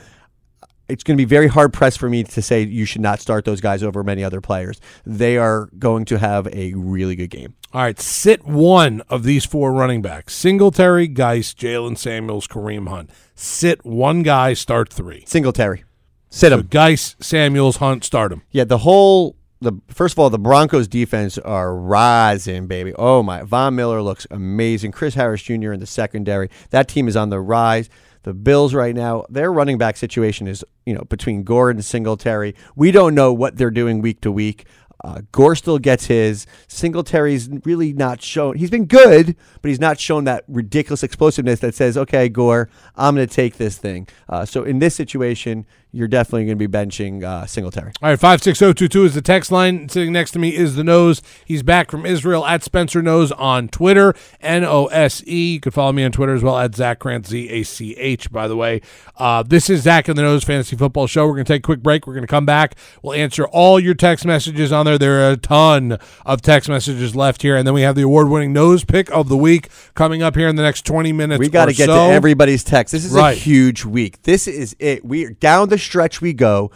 [SPEAKER 3] it's going to be very hard pressed for me to say you should not start those guys over many other players. They are going to have a really good game.
[SPEAKER 2] All right, sit one of these four running backs: Singletary, Geist, Jaylen Samuels, Kareem Hunt. Sit one guy, start three.
[SPEAKER 3] Singletary. Sit
[SPEAKER 2] So
[SPEAKER 3] him.
[SPEAKER 2] Guice, Samuels, Hunt, start him.
[SPEAKER 3] Yeah, the whole the first of all, the Broncos defense are rising, baby. Oh my, Von Miller looks amazing. Chris Harris Jr. in the secondary. That team is on the rise. The Bills right now, their running back situation is, you know, between Gore and Singletary. We don't know what they're doing week to week. Uh, Gore still gets his. Singletary's really not shown. He's been good, but he's not shown that ridiculous explosiveness that says, "Okay, Gore, I'm going to take this thing." Uh, so in this situation, you're definitely going to be benching uh, Singletary.
[SPEAKER 2] All right, 56022 is the text line. Sitting next to me is the nose. He's back from Israel at Spencer Nose on Twitter, N O S E. You can follow me on Twitter as well at Zach Krantz, Z A C H, by the way. Uh, this is Zach and the Nose Fantasy Football Show. We're going to take a quick break. We're going to come back. We'll answer all your text messages on there. There are a ton of text messages left here. And then we have the award winning nose pick of the week coming up here in the next 20 minutes.
[SPEAKER 3] We got to get
[SPEAKER 2] so.
[SPEAKER 3] to everybody's text. This is
[SPEAKER 2] Right.
[SPEAKER 3] a huge week. This is it. We are down the stretch we go.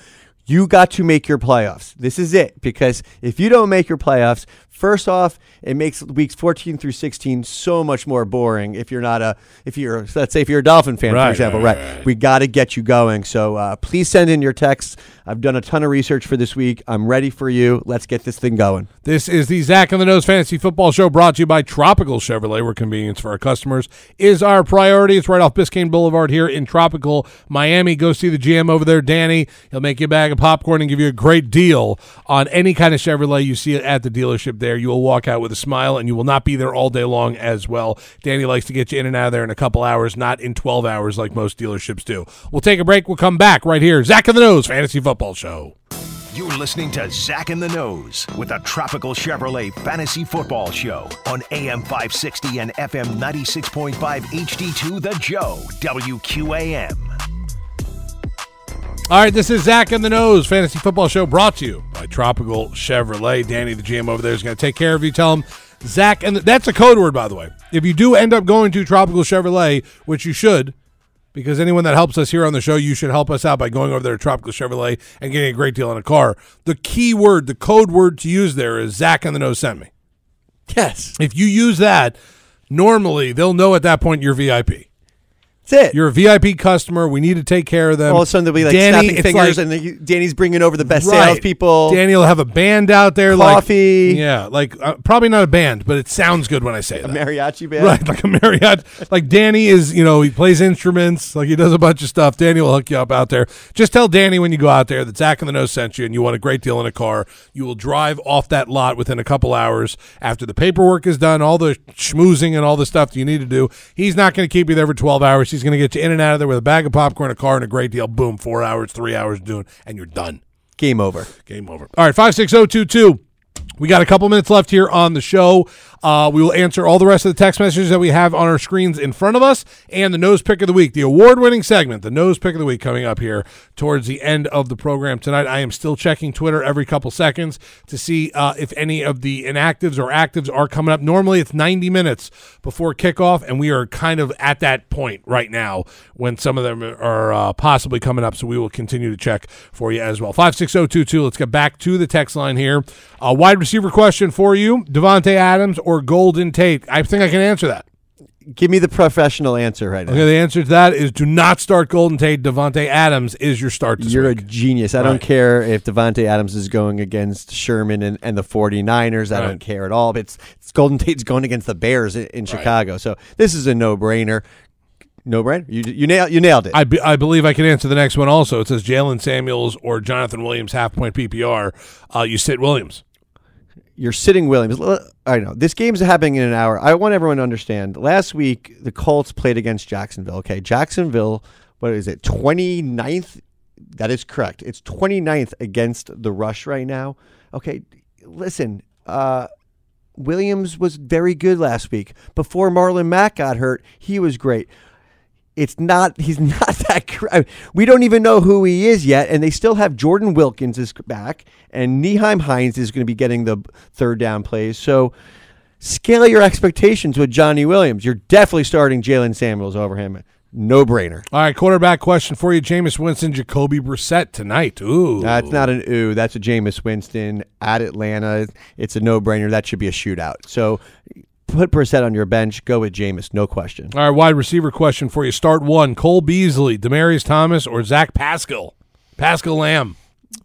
[SPEAKER 3] You got to make your playoffs. This is it because if you don't make your playoffs, first off, it makes weeks 14 through 16 so much more boring. If you're not a, if you're, let's say, if you're a Dolphin fan,
[SPEAKER 2] Right,
[SPEAKER 3] for example,
[SPEAKER 2] right,
[SPEAKER 3] right?
[SPEAKER 2] right,
[SPEAKER 3] We got to get you going. So uh, please send in your texts. I've done a ton of research for this week. I'm ready for you. Let's get this thing going.
[SPEAKER 2] This is the Zach and the Nose Fantasy Football Show brought to you by Tropical Chevrolet, where convenience for our customers is our priority. It's right off Biscayne Boulevard here in tropical Miami. Go see the GM over there, Danny. He'll make you a bag of popcorn and give you a great deal on any kind of Chevrolet you see at the dealership there. You will walk out with a smile and you will not be there all day long as well. Danny likes to get you in and out of there in a couple hours, not in 12 hours like most dealerships do. We'll take a break. We'll come back right here. Zach and the Nose Fantasy Football Show.
[SPEAKER 1] You're listening to Zach in the Nose with a Tropical Chevrolet Fantasy Football Show on AM 560 and FM 96.5 HD2 The Joe, WQAM.
[SPEAKER 2] All right, this is Zach and the Nose Fantasy Football Show brought to you by Tropical Chevrolet. Danny, the GM over there, is going to take care of you. Tell him Zach, and the, that's a code word, by the way. If you do end up going to Tropical Chevrolet, which you should, because anyone that helps us here on the show, you should help us out by going over there to Tropical Chevrolet and getting a great deal on a car. The key word, the code word to use there is Zach and the Nose sent me.
[SPEAKER 3] Yes,
[SPEAKER 2] If you use that, normally they'll know at that point you're VIP.
[SPEAKER 3] That's it.
[SPEAKER 2] You're a VIP customer. We need to take care of them.
[SPEAKER 3] all of a sudden they'll be like
[SPEAKER 2] Danny,
[SPEAKER 3] snapping fingers,
[SPEAKER 2] like-
[SPEAKER 3] and Danny's bringing over the best
[SPEAKER 2] Right.
[SPEAKER 3] salespeople.
[SPEAKER 2] Danny will have a band out there,
[SPEAKER 3] Coffee.
[SPEAKER 2] like yeah, like uh, probably not a band, but it sounds good when I say that.
[SPEAKER 3] A mariachi band.
[SPEAKER 2] Right, like a Marriott. Like Danny is, you know, he plays instruments, like he does a bunch of stuff. Danny will hook you up out there. Just tell Danny when you go out there that Zach and the Nose sent you and you want a great deal in a car. You will drive off that lot within a couple hours after the paperwork is done, all the schmoozing and all the stuff that you need to do. He's not going to keep you there for 12 hours. He's going to get you in and out of there with a bag of popcorn, a car, and a great deal. Boom, four hours, three hours doing, and you're done.
[SPEAKER 3] Game over.
[SPEAKER 2] Game over. All right, 56022. We got a couple minutes left here on the show. Uh, we will answer all the rest of the text messages that we have on our screens in front of us and the nose pick of the week, the award winning segment, the nose pick of the week coming up here towards the end of the program tonight. I am still checking Twitter every couple seconds to see uh, if any of the inactives or actives are coming up. Normally it's 90 minutes before kickoff, and we are kind of at that point right now when some of them are uh, possibly coming up. So we will continue to check for you as well. 56022. Let's get back to the text line here. A wide receiver question for you Devontae Adams or Golden Tate? I think I can answer that.
[SPEAKER 3] Give me the professional answer right now.
[SPEAKER 2] Okay, the answer to that is do not start Golden Tate. Davante Adams is your start this
[SPEAKER 3] You're a genius. I
[SPEAKER 2] Right.
[SPEAKER 3] don't care if Davante Adams is going against Sherman and, and the 49ers. I
[SPEAKER 2] Right.
[SPEAKER 3] don't care at all. It's, it's Golden Tate's going against the Bears in, in Chicago. So this is a no-brainer. No-brainer? You, you, nailed, you nailed it.
[SPEAKER 2] I, be, I believe I can answer the next one also. It says Jaylen Samuels or Jonathan Williams, half point PPR. Uh, you sit Williams.
[SPEAKER 3] You're sitting Williams. I know. This game's happening in an hour. I want everyone to understand. Last week, the Colts played against Jacksonville. Okay, Jacksonville, what is it, 29th? That is correct. It's 29th against the rush right now. Okay, listen, uh, Williams was very good last week. Before Marlon Mack got hurt, he was great. It's not. He's [laughs] not that. We don't even know who he is yet, and they still have Jordan Wilkins is back, and Nyheim Hines is going to be getting the third down plays. So scale your expectations with Johnny Williams. You're definitely starting Jaylen Samuels over him. No brainer.
[SPEAKER 2] All right, quarterback question for you: Jameis Winston, Jacoby Brissett tonight. Ooh,
[SPEAKER 3] That's not an ooh. That's a Jameis Winston at Atlanta. It's a no brainer. That should be a shootout. So put Brissett on your bench. Go with Jameis. No question.
[SPEAKER 2] All right, wide receiver question for you. Start one: Cole Beasley, Demaryius Thomas, or Zach Pascal. Pascal Lamb.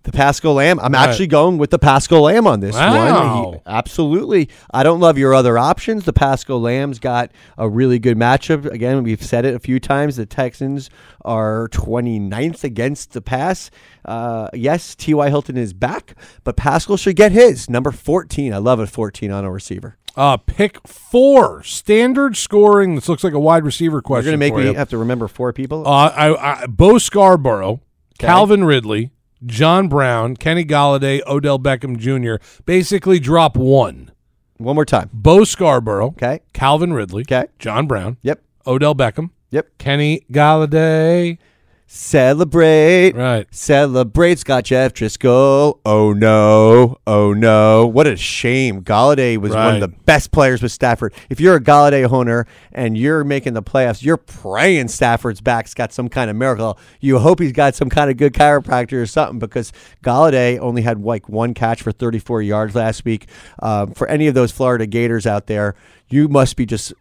[SPEAKER 3] The Pascal Lamb. I'm
[SPEAKER 2] Right.
[SPEAKER 3] actually going with the Pascal Lamb on this
[SPEAKER 2] Wow.
[SPEAKER 3] one. He- absolutely. I don't love your other options. The Pascal Lamb's got a really good matchup. Again, we've said it a few times. The Texans are 29th against the pass. Uh, yes, T.Y. Hilton is back, but Pascal should get his. Number 14. I love a 14 on a receiver.
[SPEAKER 2] Uh, pick four. Standard scoring. This looks like a wide receiver question.
[SPEAKER 3] You're going to make me
[SPEAKER 2] you.
[SPEAKER 3] have to remember four people?
[SPEAKER 2] Uh, I, I, Bo Scarborough, Calvin Ridley, John Brown, Kenny Golladay, Odell Beckham Jr. Basically, drop one.
[SPEAKER 3] One more time.
[SPEAKER 2] Bo Scarborough,
[SPEAKER 3] Okay.
[SPEAKER 2] Calvin Ridley,
[SPEAKER 3] Okay.
[SPEAKER 2] John Brown,
[SPEAKER 3] Yep.
[SPEAKER 2] Odell Beckham,
[SPEAKER 3] Yep.
[SPEAKER 2] Kenny Golladay.
[SPEAKER 3] Celebrate.
[SPEAKER 2] Right.
[SPEAKER 3] Celebrate Scott Jeff Driskel. Oh no. Oh no. What a shame. Golladay was one
[SPEAKER 2] Right.
[SPEAKER 3] of the best players with Stafford. If you're a Golladay owner and you're making the playoffs, you're praying Stafford's back's got some kind of miracle. You hope he's got some kind of good chiropractor or something because Golladay only had like one catch for 34 yards last week. Um, for any of those Florida Gators out there, you must be just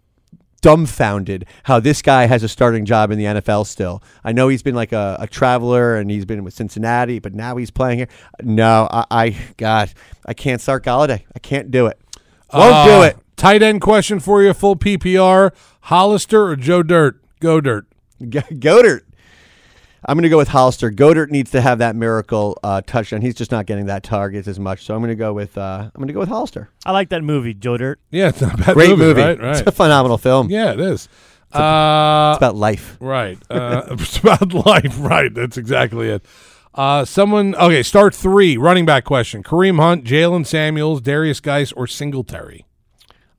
[SPEAKER 3] dumbfounded how this guy has a starting job in the NFL still. I know he's been like a, a traveler and he's been with Cincinnati, but now he's playing here. No, I, I God, I can't start Golladay. I can't do it. Won't do
[SPEAKER 2] Uh,
[SPEAKER 3] it.
[SPEAKER 2] Tight end question for you. Full PPR. Hollister or Joe Dirt? Go Dirt.
[SPEAKER 3] Go Goedert. I'm going to go with Hollister. Goedert needs to have that miracle uh, touchdown. He's just not getting that target as much. So I'm going to go with uh, I'm going to go with Hollister.
[SPEAKER 4] I like that movie, Joe Dirt.
[SPEAKER 2] Yeah, it's not a bad
[SPEAKER 3] Great
[SPEAKER 2] movie,
[SPEAKER 3] movie.
[SPEAKER 2] right?
[SPEAKER 3] It's a phenomenal film.
[SPEAKER 2] Yeah, it is. Uh,
[SPEAKER 3] It's about life.
[SPEAKER 2] Right. Uh, [laughs] it's about life. Right. That's exactly it. Uh, someone. Okay. Start three. Running back question: Kareem Hunt, Jaylen Samuels, Derrius Guice, or Singletary?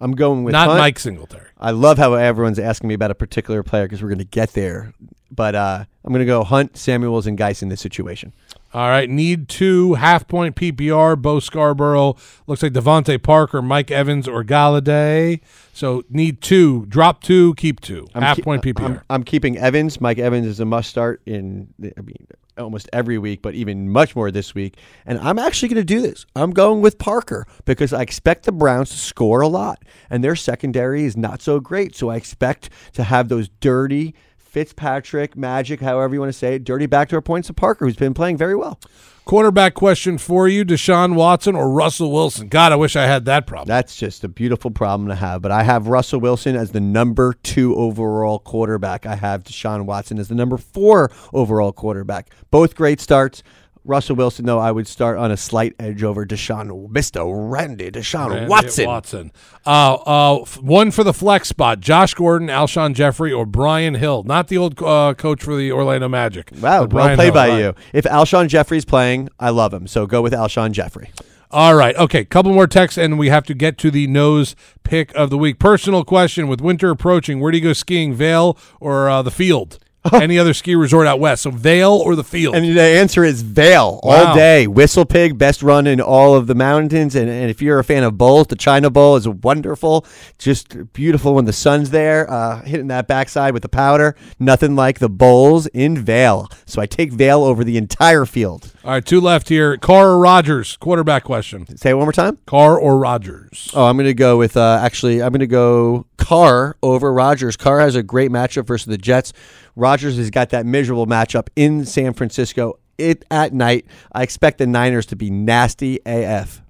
[SPEAKER 3] I'm going with
[SPEAKER 2] Not
[SPEAKER 3] Hunt.
[SPEAKER 2] Mike Singletary.
[SPEAKER 3] I love how everyone's asking me about a particular player because we're going to get there. But uh, I'm going to go Hunt, Samuels, and Guice in this situation.
[SPEAKER 2] All right. Need two half point PPR. Bo Scarborough looks like DeVante Parker, Mike Evans, or Golladay. So need two. Drop two. Keep 2 half
[SPEAKER 3] keep-
[SPEAKER 2] point PPR.
[SPEAKER 3] I'm, I'm keeping Evans. Mike Evans is a must start in, I mean, almost every week, but even much more this week. And I'm actually going to do this. I'm going with Parker because I expect the Browns to score a lot, and their secondary is not so great. So I expect to have those dirty Fitzpatrick magic, however you want to say it, dirty backdoor points to Parker, who's been playing very well.
[SPEAKER 2] Quarterback question for you: Deshaun Watson or Russell Wilson? God, I wish I had that problem.
[SPEAKER 3] That's just a beautiful problem to have. But I have Russell Wilson as the number two overall quarterback. I have Deshaun Watson as the number four overall quarterback. Both great starts. Russell Wilson, though, I would start on a slight edge over Deshaun, Mr. Randy Deshaun
[SPEAKER 2] Randy
[SPEAKER 3] Watson.
[SPEAKER 2] Watson. Uh, uh, one for the flex spot: Josh Gordon, Alshon Jeffery, or Brian Hill. Not the old uh, coach for the Orlando Magic.
[SPEAKER 3] Wow, well played
[SPEAKER 2] Hill,
[SPEAKER 3] by
[SPEAKER 2] right.
[SPEAKER 3] you. If Alshon Jeffery's playing, I love him. So go with Alshon Jeffery.
[SPEAKER 2] All right. Okay. Couple more texts, and we have to get to the nose pick of the week. Personal question: With winter approaching, where do you go skiing? Vail or uh, the field? [laughs] Any other ski resort out west? So Vail or the field?
[SPEAKER 3] And the answer is Vail
[SPEAKER 2] Wow.
[SPEAKER 3] all day. Whistle Pig, best run in all of the mountains. And, and if you're a fan of bowls, the China Bowl is wonderful. Just beautiful when the sun's there, uh, hitting that backside with the powder. Nothing like the bowls in Vail. So I take Vail over the entire field.
[SPEAKER 2] All right. Two left here. Carr or Rodgers? Quarterback question.
[SPEAKER 3] Say it one more time.
[SPEAKER 2] Carr or Rodgers?
[SPEAKER 3] Oh, I'm going to go with uh, actually. I'm going to go Carr over Rodgers. Carr has a great matchup versus the Jets. Rodgers has got that miserable matchup in San Francisco. It at night. I expect the Niners to be nasty AF.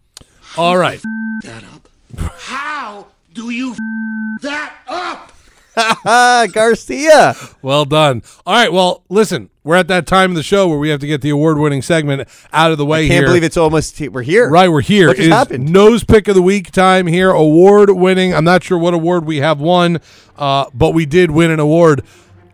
[SPEAKER 2] All right. That up.
[SPEAKER 5] How do you f- that up? [laughs]
[SPEAKER 3] Garcia.
[SPEAKER 2] Well done. All right. Well, listen, we're at that time of the show where we have to get the award-winning segment out of the way here.
[SPEAKER 3] Can't
[SPEAKER 2] here.
[SPEAKER 3] believe it's almost we're here.
[SPEAKER 2] Right, we're here.
[SPEAKER 3] What just happened?
[SPEAKER 2] Nose pick of the week time here. Award winning. I'm not sure what award we have won, uh, but we did win an award.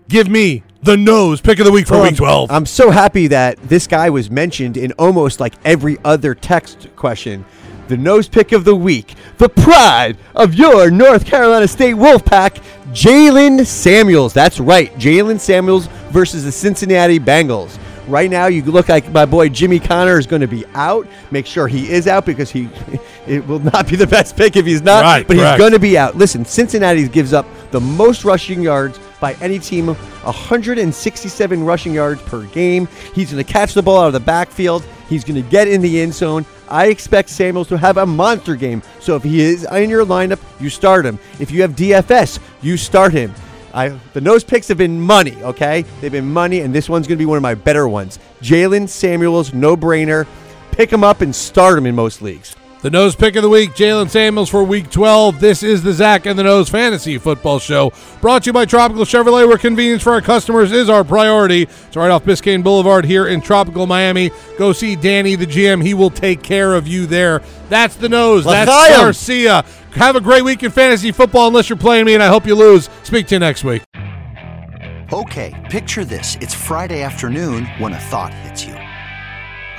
[SPEAKER 2] Give me the nose pick of the week for
[SPEAKER 3] Well,
[SPEAKER 2] week 12.
[SPEAKER 3] I'm so happy that this guy was mentioned in almost like every other text question. The nose pick of the week, the pride of your North Carolina State Wolfpack, Jaylen Samuels. That's right, Jaylen Samuels versus the Cincinnati Bengals. Right now, you look like my boy Jimmy Conner is going to be out. Make sure he is out because he [laughs] it will not be the best pick if he's not.
[SPEAKER 2] Right,
[SPEAKER 3] but
[SPEAKER 2] correct.
[SPEAKER 3] he's going to be out. Listen, Cincinnati gives up the most rushing yards by any team, 167 rushing yards per game. He's going to catch the ball out of the backfield. He's going to get in the end zone. I expect Samuels to have a monster game. So if he is in your lineup, you start him. If you have DFS, you start him. I, the nose picks have been money, okay? They've been money, and this one's going to be one of my better ones. Jaylen Samuels, no brainer. Pick him up and start him in most leagues.
[SPEAKER 2] The nose pick of the week, Jaylen Samuels for week 12. This is the Zach and the Nose Fantasy Football Show. Brought to you by Tropical Chevrolet, where convenience for our customers is our priority. It's right off Biscayne Boulevard here in Tropical Miami. Go see Danny, the GM. He will take care of you there. That's the nose. Let's That's
[SPEAKER 3] L'chaim.
[SPEAKER 2] Garcia. Have a great week in fantasy football unless you're playing me, and I hope you lose. Speak to you next week.
[SPEAKER 6] Okay, picture this. It's Friday afternoon when a thought hits you.